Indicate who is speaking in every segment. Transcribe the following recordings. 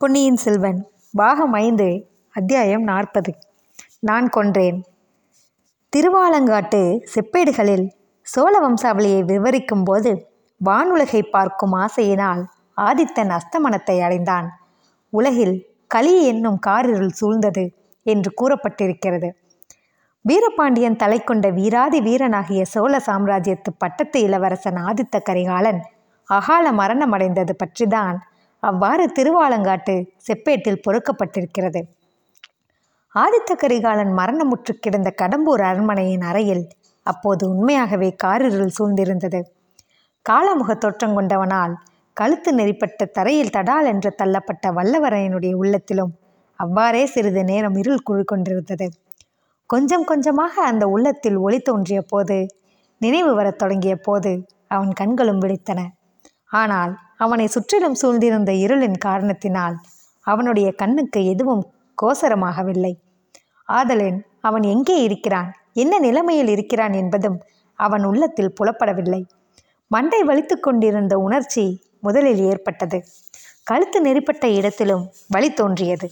Speaker 1: பொன்னியின் செல்வன் பாகம் ஐந்து அத்தியாயம் நாற்பது. நான் கொன்றேன். திருவாலங்காட்டு செப்பேடுகளில் சோழ வம்சாவளியை விவரிக்கும் போது வானுலகை பார்க்கும் ஆசையினால் ஆதித்தன் அஸ்தமனத்தை அடைந்தான். உலகில் களி என்னும் காரிருள் சூழ்ந்தது என்று கூறப்பட்டிருக்கிறது. வீரபாண்டியன் தலை கொண்ட வீராதி வீரனாகிய சோழ சாம்ராஜ்யத்து பட்டத்து இளவரசன் ஆதித்த கரிகாலன் அகால மரணமடைந்தது பற்றிதான் அவ்வாறு திருவாலங்காட்டு செப்பேட்டில் பொறுக்கப்பட்டிருக்கிறது. ஆதித்த கரிகாலன் மரணமுற்று கிடந்த கடம்பூர் அரண்மனையின் அறையில் அப்போது உண்மையாகவே காரிருள் சூழ்ந்திருந்தது. காலமுக தோற்றம் கொண்டவனால் கழுத்து நெறிப்பட்ட தரையில் தடால் என்று தள்ளப்பட்ட வல்லவரையனுடைய உள்ளத்திலும் அவ்வாறே சிறிது நேரம் இருள் குழு கொண்டிருந்தது கொஞ்சம் கொஞ்சமாக அந்த உள்ளத்தில் ஒளி தோன்றிய போது நினைவு வரத் தொடங்கிய போது அவன் கண்களும் விழித்தன. ஆனால் அவனை சுற்றிலும் சூழ்ந்திருந்த இருளின் காரணத்தினால் அவனுடைய கண்ணுக்கு எதுவும் கோசரமாகவில்லை. ஆதலின் அவன் எங்கே இருக்கிறான்? என்ன நிலைமையில் இருக்கிறான் என்பதும் அவன் உள்ளத்தில் புலப்படவில்லை. மண்டை வலித்து கொண்டிருந்த உணர்ச்சி முதலில் ஏற்பட்டது. கழுத்து நெறிப்பட்ட இடத்திலும் வலி தோன்றியது.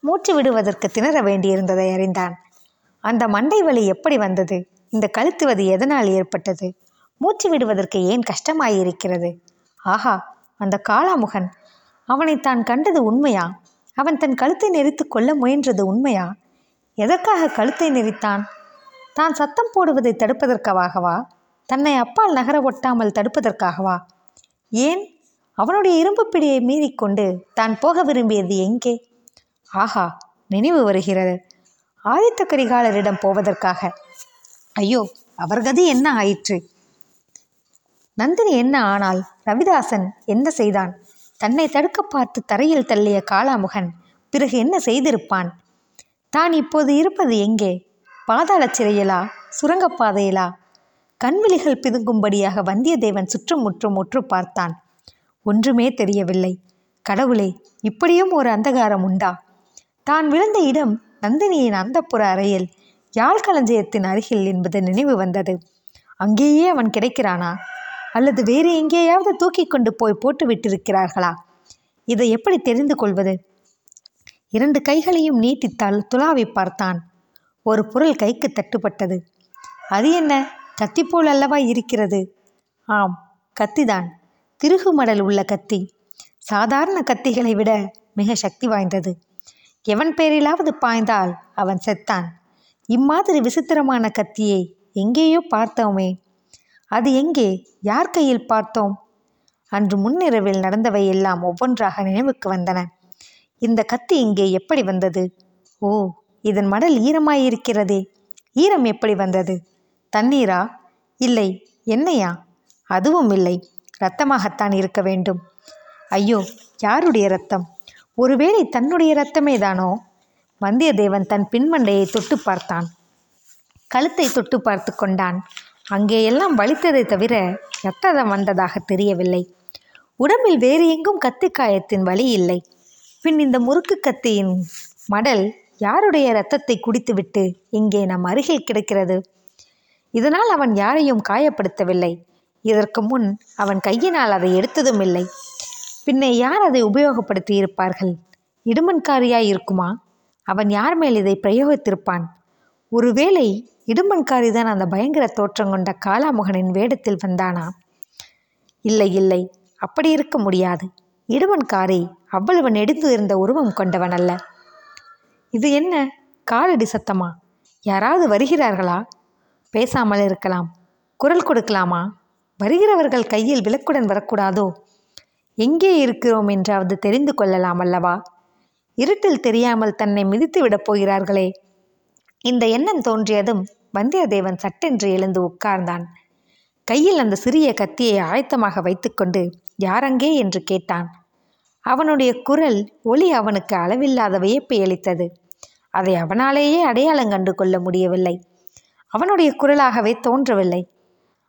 Speaker 1: மூச்சு விடுவதற்கு திணற வேண்டியிருந்ததை அறிந்தான். அந்த மண்டை வலி எப்படி வந்தது? இந்த கழுத்துவது எதனால் ஏற்பட்டது? மூச்சு விடுவதற்கு ஏன் கஷ்டமாயிருக்கிறது? ஆஹா அந்த காளாமுகன். அவனை தான் கண்டது உண்மையா? அவன் தன் கழுத்தை நெறித்து கொள்ள முயன்றது உண்மையா? எதற்காக கழுத்தை நெறித்தான் தான் சத்தம் போடுவதை தடுப்பதற்காகவா? தன்னை அப்பால் நகர ஒட்டாமல் தடுப்பதற்காகவா? ஏன்? அவனுடைய இரும்பு பிடியை மீறிக்கொண்டு தான் போக விரும்பியது எங்கே? ஆஹா நினைவு வருகிறது. ஆதித்த கரிகாலரிடம் போவதற்காக. ஐயோ அவர் கதி என்ன ஆயிற்று? நந்தினி என்ன ஆனால் ரவிதாசன் என்ன செய்தான்? தன்னை தடுக்க பார்த்து தரையில் தள்ளிய காளாமுகன் பிறகு என்ன செய்திருப்பான்? தான் இப்போது இருப்பது எங்கே? பாதாள சிறையிலா? சுரங்கப்பாதையிலா கண்விழிகள் பிதுங்கும்படியாக வந்தியத்தேவன் சுற்றும் முற்றும் முற்று பார்த்தான். ஒன்றுமே தெரியவில்லை. கடவுளே இப்படியும் ஒரு அந்தகாரம் உண்டா? தான் விழுந்த இடம் நந்தினியின் அந்தப்புற அறையில் யாழ் களஞ்சியத்தின் அருகில் என்பது நினைவு வந்தது. அங்கேயே அவன் கிடைக்கிறானா? அல்லது வேறு எங்கேயாவது தூக்கி கொண்டு போய் போட்டு விட்டிருக்கிறார்களா? இதை எப்படி தெரிந்து கொள்வது? இரண்டு கைகளையும் நீட்டித்தால் துளாவி பார்த்தான். ஒரு பொருள் கைக்கு தட்டுப்பட்டது. அது என்ன? கத்தி போல் அல்லவா இருக்கிறது? ஆம் கத்திதான். திருகு மடல் உள்ள கத்தி. சாதாரண கத்திகளை விட மிக சக்தி வாய்ந்தது. எவன் பேரிலாவது பாய்ந்தால் அவன் செத்தான். இம்மாதிரி விசித்திரமான கத்தியை எங்கேயோ பார்த்தோமே. அது எங்கே? யார் கையில் பார்த்தோம்? அன்று முன்னிரவில் நடந்தவை எல்லாம் ஒவ்வொன்றாக நினைவுக்கு வந்தன. இந்த கத்தி இங்கே எப்படி வந்தது? ஓ இதன் மடல் ஈரமாயிருக்கிறதே. ஈரம் எப்படி வந்தது? தண்ணீரா? இல்லை என்னையா அதுவும் இல்லை. இரத்தமாகத்தான் இருக்க வேண்டும். ஐயோ யாருடைய ரத்தம் ஒருவேளை தன்னுடைய ரத்தமே தானோ? வந்தியத்தேவன் தன் பின்மண்டையை தொட்டு பார்த்தான். கழுத்தை தொட்டு பார்த்து கொண்டான். அங்கேயெல்லாம் வலித்ததை தவிர ரத்ததம் வந்ததாக தெரியவில்லை. உடம்பில் வேறு எங்கும் கத்தி காயத்தின் வலி இல்லை. பின் இந்த முறுக்கு கத்தியின் மடல் யாருடைய இரத்தத்தை குடித்துவிட்டு இங்கே நம் அருகில் கிடக்கிறது? இதனால் அவன் யாரையும் காயப்படுத்தவில்லை. இதற்கு முன் அவன் கையினால் அதை எடுத்ததும் இல்லை. பின்னே யார் அதை உபயோகப்படுத்தி இருப்பார்கள் இடுமன்காரியாய் இருக்குமா அவன் யார் மேல் இதை பிரயோகித்திருப்பான்? ஒருவேளை இடுமன்காரிதான் அந்த பயங்கர தோற்றம் கொண்ட காளாமுகனின் வேடத்தில் வந்தானா? இல்லை இல்லை அப்படி இருக்க முடியாது. இடுமன்காரி அவ்வளவு நெடுந்து இருந்த உருவம் கொண்டவன் அல்ல. இது என்ன? காலடி சத்தமா? யாராவது வருகிறார்களா? பேசாமல் இருக்கலாம். குரல் கொடுக்கலாமா? வருகிறவர்கள் கையில் விளக்குடன் வரக்கூடாதோ? எங்கே இருக்கிறோம் என்றாவது தெரிந்து கொள்ளலாம் அல்லவா? இருட்டில் தெரியாமல் தன்னை மிதித்து விடப் போகிறார்களே. இந்த எண்ணம் தோன்றியதும் வந்தியத்தேவன் சட்டென்று எழுந்து உட்கார்ந்தான். கையில் அந்த சிறிய கத்தியை ஆயத்தமாக வைத்துக்கொண்டு யாரங்கே? என்று கேட்டான். அவனுடைய குரல் ஒளி அவனுக்கு அளவில்லாத வியப்பை அளித்தது. அதை அவனாலேயே அடையாளம் கண்டு கொள்ள முடியவில்லை. அவனுடைய குரலாகவே தோன்றவில்லை.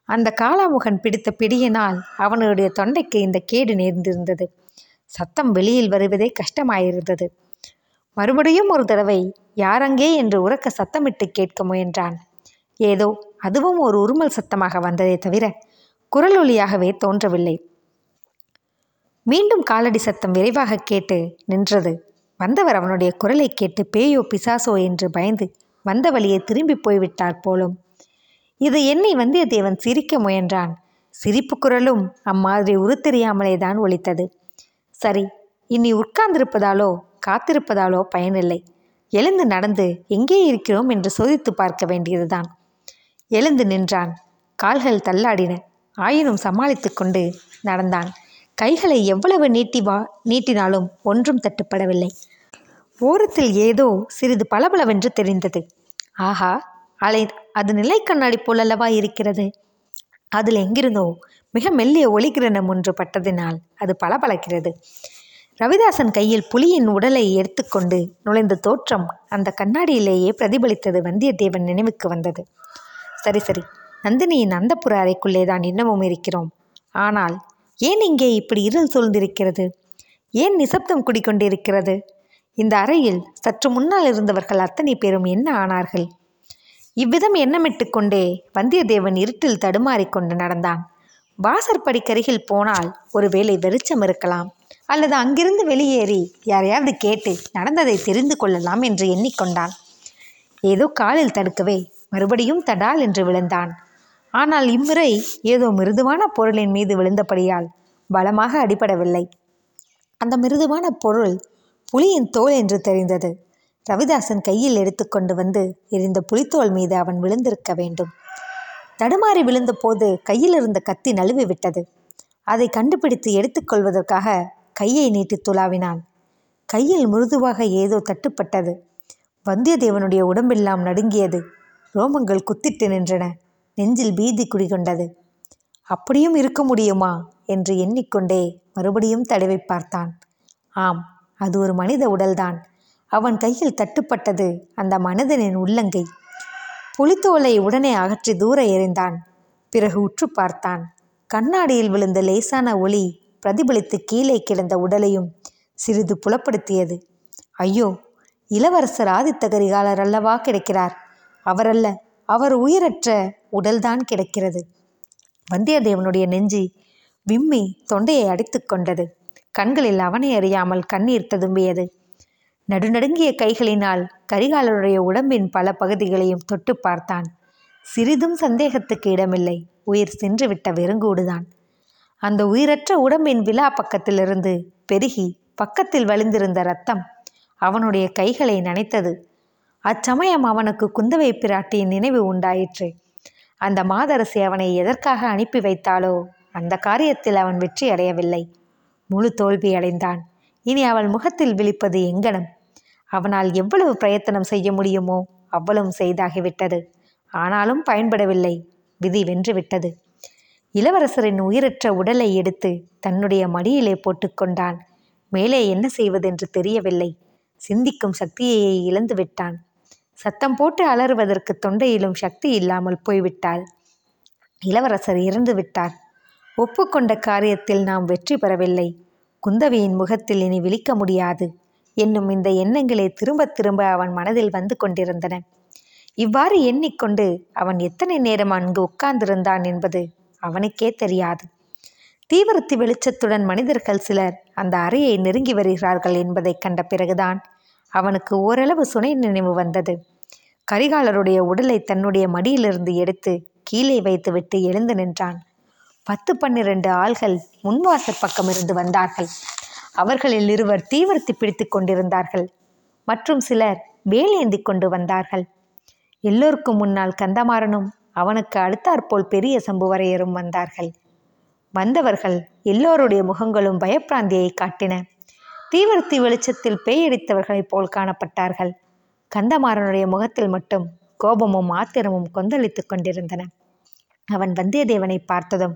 Speaker 1: அந்த காளாமுகன் பிடித்த பிடியினால் அவனுடைய தொண்டைக்கு இந்த கேடு நேர்ந்திருந்தது. சத்தம் வெளியில் வருவதே கஷ்டமாயிருந்தது. மறுபடியும் ஒரு தடவை யாரங்கே? என்று உறக்க சத்தமிட்டு கேட்க முயன்றான். ஏதோ அதுவும் ஒரு உருமல் சத்தமாக வந்ததே தவிர குரல் ஒலியாகவே தோன்றவில்லை. மீண்டும் காலடி சத்தம் விரைவாக கேட்டு நின்றது. வந்தவர் அவனுடைய குரலை கேட்டு பேயோ பிசாசோ என்று பயந்து வந்த வழியே திரும்பி போய்விட்டார் போலும். இது எண்ணி வந்தியத்தேவன் சிரிக்க முயன்றான். சிரிப்பு குரலும் அம்மாதிரி உருத்தெரியாமலே தான் ஒழித்தது சரி இனி உட்கார்ந்திருப்பதாலோ காத்திருப்பதாலோ பயனில்லை. எழுந்து நடந்து எங்கே இருக்கிறோம் என்று சோதித்து பார்க்க வேண்டியதுதான். எழுந்து நின்றான். கால்கள் தள்ளாடின. ஆயினும் சமாளித்து கொண்டு நடந்தான். கைகளை எவ்வளவு நீட்டி வா நீட்டினாலும் ஒன்றும் தட்டுப்படவில்லை. ஓரத்தில் ஏதோ சிறிது பளபளவென்று தெரிந்தது. ஆஹா அலை அது நிலை கண்ணாடி போலல்லவா இருக்கிறது? அதில் எங்கிருந்தோ மிக மெல்லிய ஒளிகிரணம் ஒன்று பட்டதினால் அது பளபளக்கிறது. ரவிதாசன் கையில் புலியின் உடலை எடுத்துக்கொண்டு நுழைந்த தோற்றம் அந்த கண்ணாடியிலேயே பிரதிபலித்தது வந்தியத்தேவன் நினைவுக்கு வந்தது. சரி சரி. நந்தினியின் அந்தப்புற அறைக்குள்ளே தான் இன்னமும் இருக்கிறோம். ஆனால் ஏன் இங்கே இப்படி இருள் சூழ்ந்திருக்கிறது? ஏன் நிசப்தம் குடிக்கொண்டிருக்கிறது? இந்த அறையில் சற்று முன்னால் இருந்தவர்கள் அத்தனை பேரும் என்ன ஆனார்கள்? இவ்விதம் எண்ணமிட்டு கொண்டே வந்தியத்தேவன் இருட்டில் தடுமாறிக்கொண்டு நடந்தான். வாசற்படிக்கருகில் போனால் ஒருவேளை வெளிச்சம் இருக்கலாம் அல்லது அங்கிருந்து வெளியேறி யாரையாவது கேட்டு நடந்ததை தெரிந்து கொள்ளலாம் என்று எண்ணிக்கொண்டான் ஏதோ காலில் தடுக்கவே மறுபடியும் தடால் என்று விழுந்தான். ஆனால் இம்முறை ஏதோ மிருதுவான பொருளின் மீது விழுந்தபடியால் பலமாக அடிபடவில்லை. அந்த மிருதுவான பொருள் புலியின் தோல் என்று தெரிந்தது. ரவிதாசன் கையில் எடுத்துக்கொண்டு வந்து எரிந்த புலித்தோல் மீது அவன் விழுந்திருக்க வேண்டும். தடுமாறி விழுந்தபோது கையில் இருந்த கத்தி நழுவி விட்டது. அதை கண்டுபிடித்து எடுத்துக்கொள்வதற்காக கையை நீட்டி துளாவினான் கையில் மிருதுவாக ஏதோ தட்டுப்பட்டது. வந்தியத்தேவனுடைய உடம்பெல்லாம் நடுங்கியது ரோமங்கள் குத்திட்டு நின்றன. நெஞ்சில் பீதி குடிகொண்டது. அப்படியும் இருக்க முடியுமா? என்று எண்ணிக்கொண்டே மறுபடியும் தடவை பார்த்தான். ஆம் அது ஒரு மனித உடல்தான். அவன் கையில் தட்டுப்பட்டது அந்த மனிதனின் உள்ளங்கை. புலித்தோலை உடனே அகற்றி தூர எறிந்தான். பிறகு உற்று பார்த்தான். கண்ணாடியில் விழுந்த லேசான ஒளி பிரதிபலித்து கீழே கிடந்த உடலையும் சிறிது புலப்படுத்தியது. ஐயோ இளவரசர் ஆதித்த கரிகாலர் அல்லவா? கிடைக்கிறார். அவரல்ல அவர் உயிரற்ற உடல்தான் கிடக்கிறது. வந்தியத்தேவனுடைய நெஞ்சி விம்மி தொண்டையை அடித்து கொண்டது. கண்களில் அவனை அறியாமல் கண்ணீர் ததும்பியது. நடுநடுங்கிய கைகளினால் கரிகாலருடைய உடம்பின் பல பகுதிகளையும் தொட்டு பார்த்தான். சிறிதும் சந்தேகத்துக்கு இடமில்லை. உயிர் சென்றுவிட்ட வெறுங்கூடுதான். அந்த உயிரற்ற உடம்பின் விழா பக்கத்திலிருந்து பெருகி பக்கத்தில் வழிந்திருந்த ரத்தம் அவனுடைய கைகளை நனைத்தது. அச்சமயம் அவனுக்கு குந்தவை பிராட்டியின் நினைவு உண்டாயிற்று. அந்த மாதரசி அவனை எதற்காக அனுப்பி வைத்தாளோ அந்த காரியத்தில் அவன் வெற்றி அடையவில்லை. முழு தோல்வி அடைந்தான். இனி அவள் முகத்தில் விழிப்பது எங்கனம்? அவனால் எவ்வளவு பிரயத்தனம் செய்ய முடியுமோ அவ்வளவு செய்தாகிவிட்டது. ஆனாலும் பயன்படவில்லை. விதி வென்றுவிட்டது. இளவரசரின் உயிரற்ற உடலை எடுத்து தன்னுடைய மடியிலே போட்டுக்கொண்டான் மேலே என்ன செய்வதென்று தெரியவில்லை. சிந்திக்கும் சக்தியை இழந்து விட்டான் சத்தம் போட்டு அலறுவதற்கு தொண்டையிலும் சக்தி இல்லாமல் போய்விட்டாள். இளவரசர் இறந்து விட்டார். ஒப்புக்கொண்ட காரியத்தில் நாம் வெற்றி பெறவில்லை. குந்தவியின் முகத்தில் இனி விழிக்க முடியாது. என்னும் இந்த எண்ணங்களே திரும்ப திரும்ப அவன் மனதில் வந்து கொண்டிருந்தன. இவ்வாறு எண்ணிக்கொண்டு அவன் எத்தனை நேரம் அங்கு உட்கார்ந்திருந்தான் என்பது அவனுக்கே தெரியாது. தீவிரத்தி வெளிச்சத்துடன் மனிதர்கள் சிலர் அந்த அறையை நெருங்கி வருகிறார்கள் என்பதை கண்ட பிறகுதான் அவனுக்கு ஓரளவு சுனை நினைவு வந்தது. கரிகாலருடைய உடலை தன்னுடைய மடியிலிருந்து எடுத்து கீழே வைத்துவிட்டு எழுந்து நின்றான். பத்து பன்னிரண்டு ஆள்கள் முன்வாசற் பக்கம் இருந்து வந்தார்கள். அவர்களில் இருவர் தீவிரத்தி பிடித்து கொண்டிருந்தார்கள். மற்றும் சிலர் வேலேந்தி கொண்டு வந்தார்கள். எல்லோருக்கும் முன்னால் கந்தமாறனும் அவனுக்கு அடுத்தாற்போல் பெரிய சம்புவரையரும் வந்தார்கள். வந்தவர்கள் எல்லோருடைய முகங்களும் பயப்பிராந்தியை காட்டின. தீவிரத்தி வெளிச்சத்தில் பேயடித்தவர்களைப் போல் காணப்பட்டார்கள். கந்தமாறனுடைய முகத்தில் மட்டும் கோபமும் ஆத்திரமும் கொந்தளித்துக் கொண்டிருந்தன. அவன் வந்தியத்தேவனை பார்த்ததும்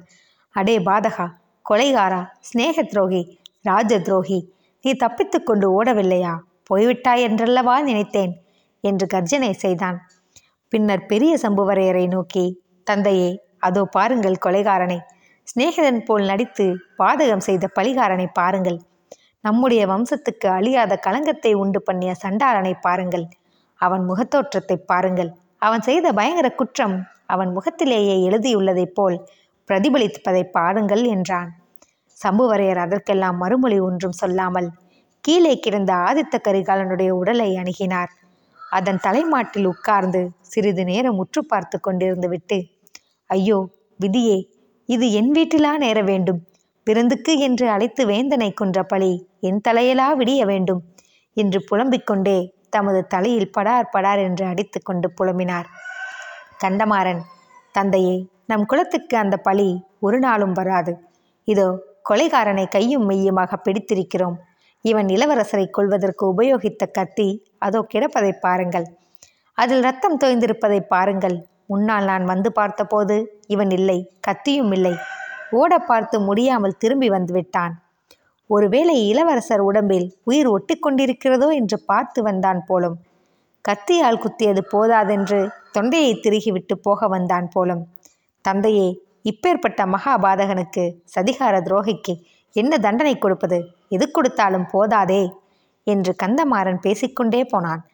Speaker 1: அடே பாதகா கொலைகாரா சிநேக துரோகி ராஜ துரோகி நீ தப்பித்து கொண்டு ஓடவில்லையா? போய்விட்டாய் என்றல்லவா நினைத்தேன்? என்று கர்ஜனை செய்தான். பின்னர் பெரிய சம்புவரையரை நோக்கி தந்தையே அதோ பாருங்கள் கொலைகாரனை. சிநேகிதன் போல் நடித்து பாதகம் செய்த பலிகாரனை பாருங்கள். நம்முடைய வம்சத்துக்கு அழியாத களங்கத்தை உண்டு பண்ணிய சண்டாளனை பாருங்கள். அவன் முகத்தோற்றத்தை பாருங்கள். அவன் செய்த பயங்கர குற்றம் அவன் முகத்திலேயே எழுதியுள்ளதைப் போல் பிரதிபலிப்பதை பாருங்கள் என்றான். சம்புவரையர் அதற்கெல்லாம் மறுமொழி ஒன்றும் சொல்லாமல் கீழே கிடந்த ஆதித்த கரிகாலனுடைய உடலை அணுகினார். அதன் தலைமாட்டில் உட்கார்ந்து சிறிது நேரம் உற்று பார்த்து கொண்டிருந்து விட்டு ஐயோ விதியே இது என் வீட்டிலா நேர வேண்டும்? விருந்துக்கு என்று அழைத்து வேந்தனை கொன்ற பழி என் தலையிலா விடிய வேண்டும் என்று புலம்பிக் கொண்டே தமது தலையில் படார் படார் என்று அடித்து கொண்டு புலம்பினார். கந்தமாறன் தந்தையே நம் குலத்துக்கு அந்த பழி ஒரு நாளும் வராது. இதோ கொலைகாரனை கையும் மெய்யுமாக பிடித்திருக்கிறோம். இவன் இளவரசரை கொள்வதற்கு உபயோகித்த கத்தி அதோ கிடப்பதை பாருங்கள். அதில் ரத்தம் தோய்ந்திருப்பதை பாருங்கள். முன்னால் நான் வந்து பார்த்தபோது இவன் இல்லை கத்தியும் இல்லை. ஓட பார்த்து முடியாமல் திரும்பி வந்துவிட்டான். ஒருவேளை இளவரசர் உடம்பில் உயிர் ஒட்டிக்கொண்டிருக்கிறதோ என்று பார்த்து வந்தான் போலும். கத்தியால் குத்தியது போதாதென்று தொண்டையை திருகிவிட்டு போக வந்தான் போலும். தந்தையே இப்பேற்பட்ட மகாபாதகனுக்கு சதிகார துரோகிக்கு என்ன தண்டனை கொடுப்பது? எது கொடுத்தாலும் போதாதே என்று கந்தமாறன் பேசிக்கொண்டே போனான்.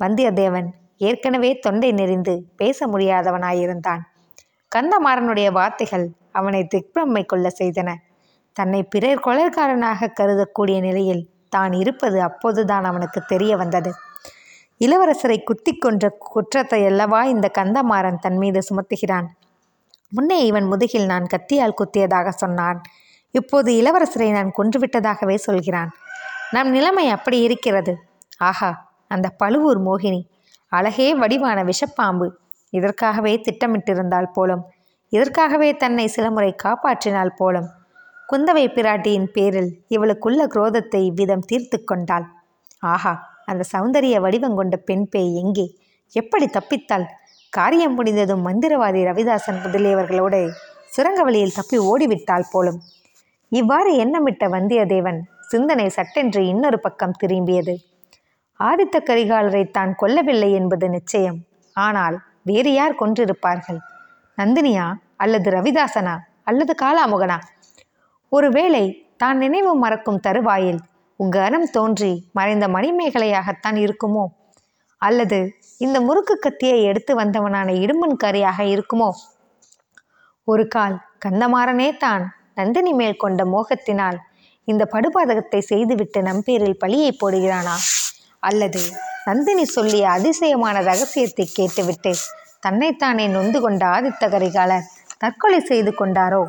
Speaker 1: வந்தியத்தேவன் ஏற்கனவே தொண்டை நெறிந்து பேச முடியாதவனாயிருந்தான். கந்தமாறனுடைய வார்த்தைகள் அவனை திக்பிரமை கொள்ள செய்தன. தன்னை பிறர் கொலைக்காரனாக கருதக்கூடிய நிலையில் தான் இருப்பது அப்போதுதான் அவனுக்கு தெரிய வந்தது. இளவரசரை குத்தி கொன்ற குற்றத்தை அல்லவா இந்த கந்தமாறன் தன் மீது சுமத்துகிறான்? முன்னே இவன் முதுகில் நான் கத்தியால் குத்தியதாக சொன்னான். இப்போது இளவரசரை நான் கொன்றுவிட்டதாகவே சொல்கிறான். நம் நிலைமை அப்படி இருக்கிறது. ஆஹா அந்த பழுவூர் மோகினி. அழகே வடிவான விஷப்பாம்பு. இதற்காகவே திட்டமிட்டிருந்தால் போலும். இதற்காகவே தன்னை சில முறை காப்பாற்றினாள் போலும்? குந்தவை பிராட்டியின் பேரில் இவளுக்குள்ள குரோதத்தை இவ்விதம் தீர்த்து கொண்டாள். ஆஹா அந்த சௌந்தரிய வடிவங்கொண்ட பெண் பேய் எங்கே? எப்படி தப்பித்தாள்? காரியம் முடிந்ததும் மந்திரவாதி ரவிதாசன் முதலியவர்களோடு சுரங்க வழியில் தப்பி ஓடிவிட்டாள் போலும். இவ்வாறு எண்ணமிட்ட வந்தியத்தேவன் சிந்தனை சட்டென்று இன்னொரு பக்கம் திரும்பியது. ஆதித்த கரிகாலரை தான் கொல்லவில்லை என்பது நிச்சயம். ஆனால் வேறு யார் கொன்றிருப்பார்கள்? நந்தினியா அல்லது ரவிதாசனா அல்லது காலாமுகனா? ஒருவேளை தான் நினைவு மறக்கும் தருவாயில் உங்கரம் தோன்றி மறைந்த மணிமேகலையாகத்தான் இருக்குமோ? அல்லது இந்த முறுக்கு கத்தியை எடுத்து வந்தவனான இடும்பன்காரியாக இருக்குமோ? ஒரு கால் கந்தமாறனே தான் நந்தினி மேல் கொண்ட மோகத்தினால் இந்த படுபாதகத்தை செய்துவிட்டு நம்பேரில் பழியை போடுகிறானா? அல்லது நந்தினி சொல்லிய அதிசயமான ரகசியத்தை கேட்டுவிட்டு தன்னைத்தானே நொந்து கொண்ட ஆதித்த கரிகாலர் தற்கொலை செய்து கொண்டாரோ?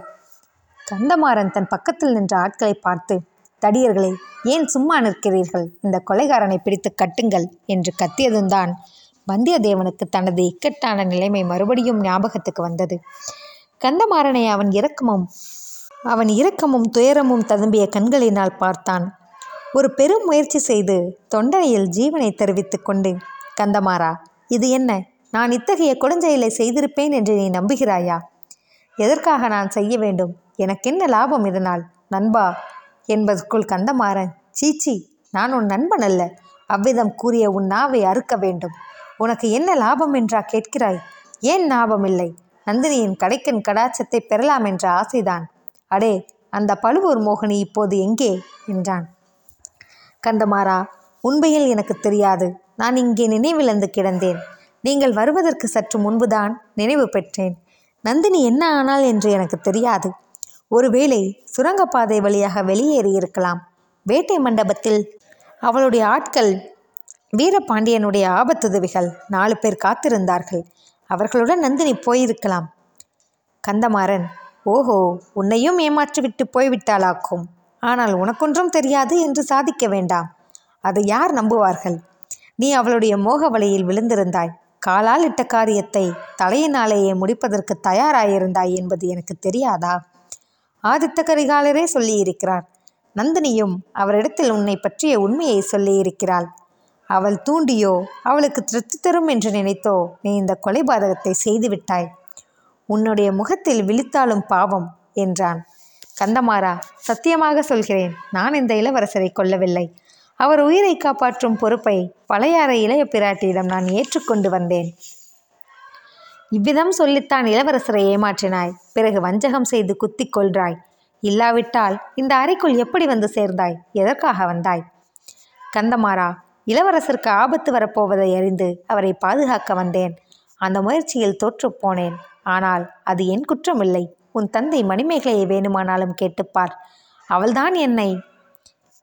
Speaker 1: கந்தமாறன் தன் பக்கத்தில் நின்ற ஆட்களை பார்த்து தடியர்களே ஏன் சும்மா நிற்கிறீர்கள்? இந்த கொலைகாரனை பிடித்து கட்டுங்கள் என்று கத்தியதும்தான் வந்தியத்தேவனுக்கு தனது இக்கட்டான நிலைமை மறுபடியும் ஞாபகத்துக்கு வந்தது. கந்தமாறனை அவன் இரக்கமும் அவன் இரக்கமும் துயரமும் ததும்பிய கண்களினால் பார்த்தான். ஒரு பெரும் முயற்சி செய்து தொண்டனையில் ஜீவனை தெரிவித்துக்கொண்டு கந்தமாறா இது என்ன? நான் இத்தகைய கொடுஞ்செயலை செய்திருப்பேன் என்று நீ நம்புகிறாயா? எதற்காக நான் செய்ய வேண்டும்? எனக்கென்ன லாபம் இதனால்? நண்பா என்பதற்குள் கந்தமாறன் சீச்சி நான் உன் நண்பன் அல்ல. அவ்விதம் கூறிய உன் நாவை அறுக்க வேண்டும். உனக்கு என்ன லாபம் என்றா கேட்கிறாய்? ஏன் லாபம் இல்லை? நந்தினியின் கடைக்கன் கடாச்சத்தை பெறலாம் என்ற ஆசைதான். அடே அந்த பழுவூர் மோகினி இப்போது எங்கே? என்றான். கந்தமாறா உண்மையில் எனக்கு தெரியாது. நான் இங்கே நினைவிழந்து கிடந்தேன். நீங்கள் வருவதற்கு சற்று முன்புதான் நினைவு பெற்றேன். நந்தினி என்ன ஆனாள் என்று எனக்கு தெரியாது. ஒருவேளை சுரங்கப்பாதை வழியாக வெளியேறி இருக்கலாம். வேட்டை மண்டபத்தில் அவளுடைய ஆட்கள் வீரபாண்டியனுடைய ஆபத்துதவிகள் நாலு பேர் காத்திருந்தார்கள். அவர்களுடன் நந்தினி போயிருக்கலாம். கந்தமாறன் ஓஹோ உன்னையும் ஏமாற்றிவிட்டு போய்விட்டாளாக்கும். ஆனால் உனக்கொன்றும் தெரியாது என்று சாதிக்க வேண்டாம். அதை யார் நம்புவார்கள்? நீ அவளுடைய மோக வலையில் விழுந்திருந்தாய். காலால் இட்ட காரியத்தை தலையினாலேயே முடிப்பதற்கு தயாராயிருந்தாய் என்பது எனக்கு தெரியாதா? ஆதித்த கரிகாலரே சொல்லியிருக்கிறார். நந்தினியும் அவரிடத்தில் உன்னை பற்றிய உண்மையை சொல்லியிருக்கிறாள். அவள் தூண்டியோ அவளுக்கு திருப்தி தரும் என்று நினைத்தோ நீ இந்த கொலைபாதகத்தை செய்துவிட்டாய். உன்னுடைய முகத்தில் விழித்தாலும் பாவம் என்றான். கந்தமாறா சத்தியமாக சொல்கிறேன். நான் இந்த இளவரசரை கொல்லவில்லை. அவர் உயிரை காப்பாற்றும் பொறுப்பை பழையாறை இளைய பிராட்டியிடம் நான் ஏற்றுக்கொண்டு வந்தேன். இவ்விதம் சொல்லித்தான் இளவரசரை ஏமாற்றினாய். பிறகு வஞ்சகம் செய்து குத்திக் கொள்றாய். இல்லாவிட்டால் இந்த அறைக்குள் எப்படி வந்து சேர்ந்தாய்? எதற்காக வந்தாய்? கந்தமாறா இளவரசருக்கு ஆபத்து வரப்போவதை அறிந்து அவரை பாதுகாக்க வந்தேன். அந்த முயற்சியில் தோற்றுப் போனேன். ஆனால் அது என் குற்றமில்லை. உன் தந்தை மணிமேகலையை வேணுமானாலும் கேட்டுப்பார். அவள்தான் என்னை.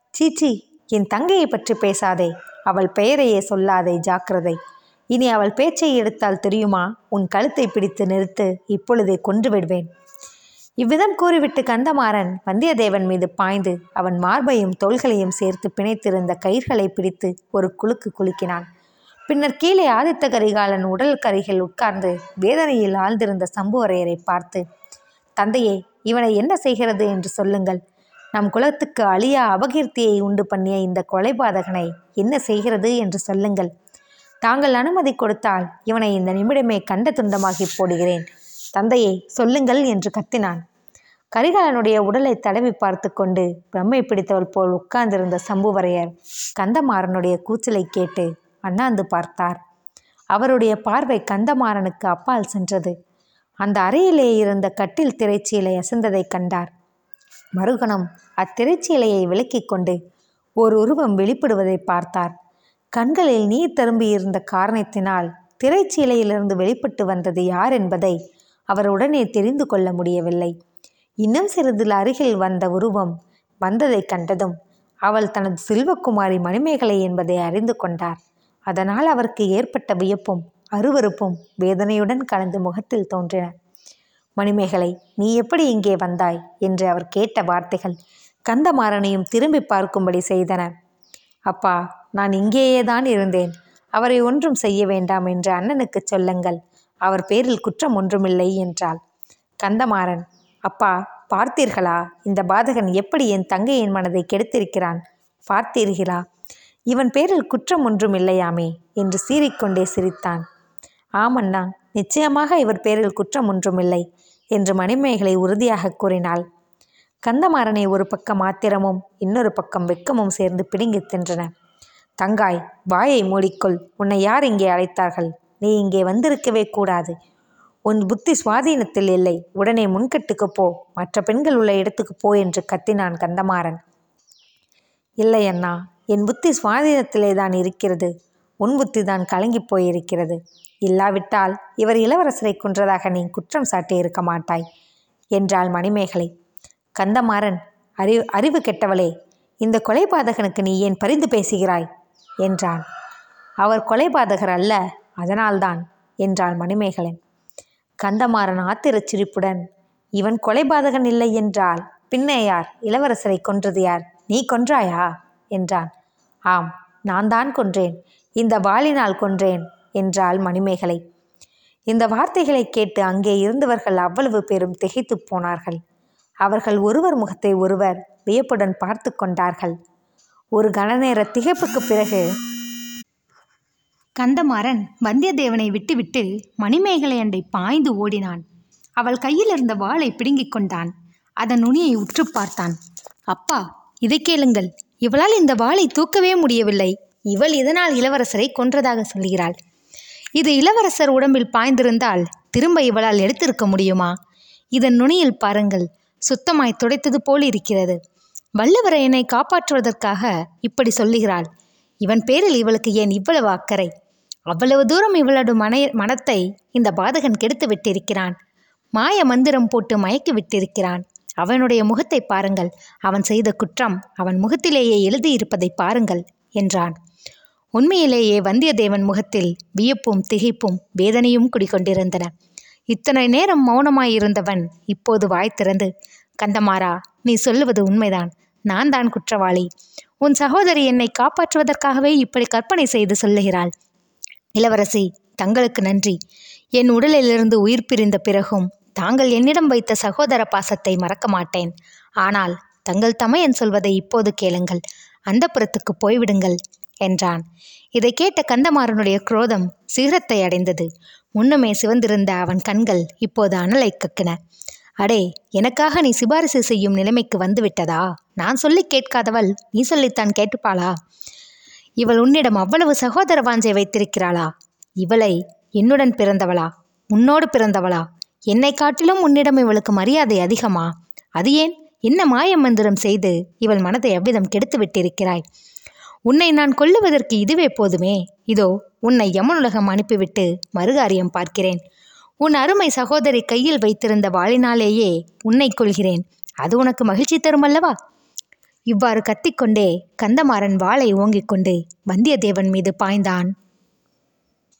Speaker 1: சீச்சி என் தங்கையை பற்றி பேசாதே. அவள் பெயரையே சொல்லாதே ஜாக்கிரதை. இனி அவள் பேச்சை எடுத்தால் தெரியுமா? உன் கழுத்தை பிடித்து நிறுத்து இப்பொழுதே கொன்று விடுவேன். இவ்விதம் கூறிவிட்டு கந்தமாறன் வந்தியத்தேவன் மீது பாய்ந்து அவன் மார்பையும் தோள்களையும் சேர்த்து பிணைத்திருந்த கயிர்களை பிடித்து ஒரு குலுக்கு குலுக்கினான். பின்னர் கீழே ஆதித்த கரிகாலன் உடல் கரிகள் உட்கார்ந்து வேதனையில் ஆழ்ந்திருந்த சம்புவரையரை பார்த்து தந்தையே இவனை என்ன செய்கிறது என்று சொல்லுங்கள். நம் குலத்துக்கு அழியா அபகீர்த்தியை உண்டு பண்ணிய இந்த கொலைபாதகனை என்ன செய்கிறது என்று சொல்லுங்கள். தாங்கள் அனுமதி கொடுத்தால் இவனை இந்த நிமிடமே கண்ட துண்டமாகி போடுகிறேன். தந்தையை சொல்லுங்கள் என்று கத்தினான். கரிகாலனுடைய உடலை தடவி பார்த்து கொண்டு பிரம்மை பிடித்தவள் போல் உட்கார்ந்திருந்த சம்புவரையர் கந்தமாறனுடைய கூச்சலை கேட்டு அண்ணாந்து பார்த்தார். அவருடைய பார்வை கந்தமாறனுக்கு அப்பால் சென்றது. அந்த அறையிலே இருந்த கட்டில் திரைச்சீலை அசந்ததை கண்டார். மறுகணம் அத்திரைச்சீலையை விலக்கிக் கொண்டு ஓர் உருவம் வெளிப்படுவதை பார்த்தார். கண்களில் நீர் தரும்பியிருந்த காரணத்தினால் திரைச்சீலையிலிருந்து வெளிப்பட்டு வந்தது யார் என்பதை அவர் உடனே தெரிந்து கொள்ள முடியவில்லை. இன்னும் சிறிது அருகில் வந்த உருவம் வந்ததைக் கண்டதும் அவள் தனது செல்வக்குமாரி மணிமேகலை என்பதை அறிந்து கொண்டார். அதனால் அவருக்கு ஏற்பட்ட வியப்பும் அருவருப்பும் வேதனையுடன் கலந்து முகத்தில் தோன்றின. மணிமேகலை நீ எப்படி இங்கே வந்தாய்? என்று அவர் கேட்ட வார்த்தைகள் கந்தமாறனையும் திரும்பி பார்க்கும்படி செய்தன. அப்பா நான் இங்கேயே தான் இருந்தேன். அவரை ஒன்றும் செய்ய வேண்டாம் என்று அண்ணனுக்கு சொல்லுங்கள். அவர் பேரில் குற்றம் ஒன்றுமில்லை என்றாள். கந்தமாறன் அப்பா பார்த்தீர்களா? இந்த பாதகன் எப்படி என் தங்கையின் மனதை கெடுத்திருக்கிறான்? பார்த்தீர்களா? இவன் பேரில் குற்றம் ஒன்றும் இல்லையாமே என்று சீறிக்கொண்டே சிரித்தான். ஆமண்ணா நிச்சயமாக இவர் பேரில் குற்றம் ஒன்றுமில்லை. என்று மணிமேகலை உறுதியாக கூறினாள். கந்தமாறனை ஒரு பக்கம் ஆத்திரமும் இன்னொரு பக்கம் வெக்கமும் சேர்ந்து பிடுங்கித் தின்றன. தங்காய் வாயை மூடிக்கொள் உன்னை யார் இங்கே அழைத்தார்கள்? நீ இங்கே வந்திருக்கவே கூடாது. உன் புத்தி சுவாதீனத்தில் இல்லை உடனே முன்கட்டுக்கு போ மற்ற பெண்கள் உள்ள இடத்துக்கு போ என்று கத்தினான் கந்தமாறன். இல்லை அண்ணா என் புத்தி சுவாதீனத்திலே தான் இருக்கிறது. உன் புத்தி தான் கலங்கி போயிருக்கிறது. இல்லாவிட்டால் இவர் இளவரசரை கொன்றதாக நீ குற்றம் சாட்டியிருக்க மாட்டாய் என்றாள் மணிமேகலை. கந்தமாறன் அறிவு அறிவு கெட்டவளே இந்த கொலைபாதகனுக்கு நீ ஏன் பரிந்து பேசுகிறாய்? என்றான். அவர் கொலைபாதகர் அல்ல அதனால்தான் என்றாள் மணிமேகலன் கந்தமாறன் ஆத்திரச் சிரிப்புடன் இவன் கொலைபாதகன் இல்லை என்றால் பின்னே யார்? இளவரசரை கொன்றது யார்? நீ கொன்றாயா? என்றான். ஆம் நான் தான் கொன்றேன் இந்த வாளினால் கொன்றேன் என்றாள் மணிமேகலை. இந்த வார்த்தைகளை கேட்டு அங்கே இருந்தவர்கள் அவ்வளவு பேரும் திகைத்துப் போனார்கள். அவர்கள் ஒருவர் முகத்தை ஒருவர் வியப்புடன் பார்த்து கொண்டார்கள். ஒரு கணநேர திகைப்புக்கு பிறகு
Speaker 2: கந்தமாறன் வந்தியத்தேவனை விட்டுவிட்டு மணிமேகலை அண்டை பாய்ந்து ஓடினான். அவள் கையில் இருந்த வாளை பிடுங்கிக் கொண்டான். அதன் நுனியை உற்று பார்த்தான். அப்பா இதை கேளுங்கள். இவளால் இந்த வாளை தூக்கவே முடியவில்லை. இவள் இதனால் இளவரசரை கொன்றதாக சொல்கிறாள். இது இளவரசர் உடம்பில் பாய்ந்திருந்தால் திரும்ப இவளால் எடுத்திருக்க முடியுமா? இதன் நுனியில் பாருங்கள். சுத்தமாய் துடைத்தது போல் இருக்கிறது. வல்லவரை என்னை காப்பாற்றுவதற்காக இப்படி சொல்லுகிறாள். இவன் பேரில் இவளுக்கு ஏன் இவ்வளவு அக்கறை? அவ்வளவு தூரம் இவளோட மன மனத்தை இந்த பாதகன் கெடுத்து விட்டிருக்கிறான். மாய மந்திரம் போட்டு மயக்கி விட்டிருக்கிறான். அவனுடைய முகத்தை பாருங்கள். அவன் செய்த குற்றம் அவன் முகத்திலேயே எழுதியிருப்பதை பாருங்கள் என்றான். உண்மையிலேயே வந்தியத்தேவன் முகத்தில் வியப்பும் திகைப்பும் வேதனையும் குடிகொண்டிருந்தன. இத்தனை நேரம் மௌனமாயிருந்தவன் இப்போது வாய் திறந்து கந்தமாறா நீ சொல்லுவது உண்மைதான். நான் தான் குற்றவாளி. உன் சகோதரி என்னை காப்பாற்றுவதற்காகவே இப்படி கற்பனை செய்து சொல்லுகிறாள். இளவரசி தங்களுக்கு நன்றி. என் உடலிலிருந்து உயிர் பிரிந்த பிறகும் தாங்கள் என்னிடம் வைத்த சகோதர பாசத்தை மறக்க மாட்டேன். ஆனால் தங்கள் தமையன் சொல்வதை இப்போது கேளுங்கள். அந்த புறத்துக்கு போய்விடுங்கள். என்றான். இதை கேட்ட கந்தமாறனுடைய குரோதம் சிகரத்தை அடைந்தது. முன்னமே சிவந்திருந்த அவன் கண்கள் இப்போது அனலை கக்கின. அடே எனக்காக நீ சிபாரிசு செய்யும் நிலைமைக்கு வந்துவிட்டதா? நான் சொல்லி கேட்காதவள் நீ சொல்லித்தான் கேட்டுப்பாளா? இவள் உன்னிடம் அவ்வளவு சகோதர வாஞ்சை வைத்திருக்கிறாளா? இவளை என்னுடன் பிறந்தவளா? உன்னோடு பிறந்தவளா? என்னை காட்டிலும் உன்னிடம் இவளுக்கு மரியாதை அதிகமா? அது ஏன்? என்ன மாயமந்திரம் செய்து இவள் மனதை அவ்விதம் கெடுத்து விட்டிருக்கிறாய் உன்னை நான் கொல்லுவதற்கு இதுவே போதுமே. இதோ உன்னை யமனுலகம் அனுப்பிவிட்டு மறுகாரியம் பார்க்கிறேன். உன் அருமை சகோதரி கையில் வைத்திருந்த வாளினாலேயே உன்னை கொள்கிறேன் அது உனக்கு மகிழ்ச்சி தரும் அல்லவா இவ்வாறு கத்திக்கொண்டே கந்தமாறன் வாளை ஓங்கிக் கொண்டு வந்தியத்தேவன் மீது பாய்ந்தான்.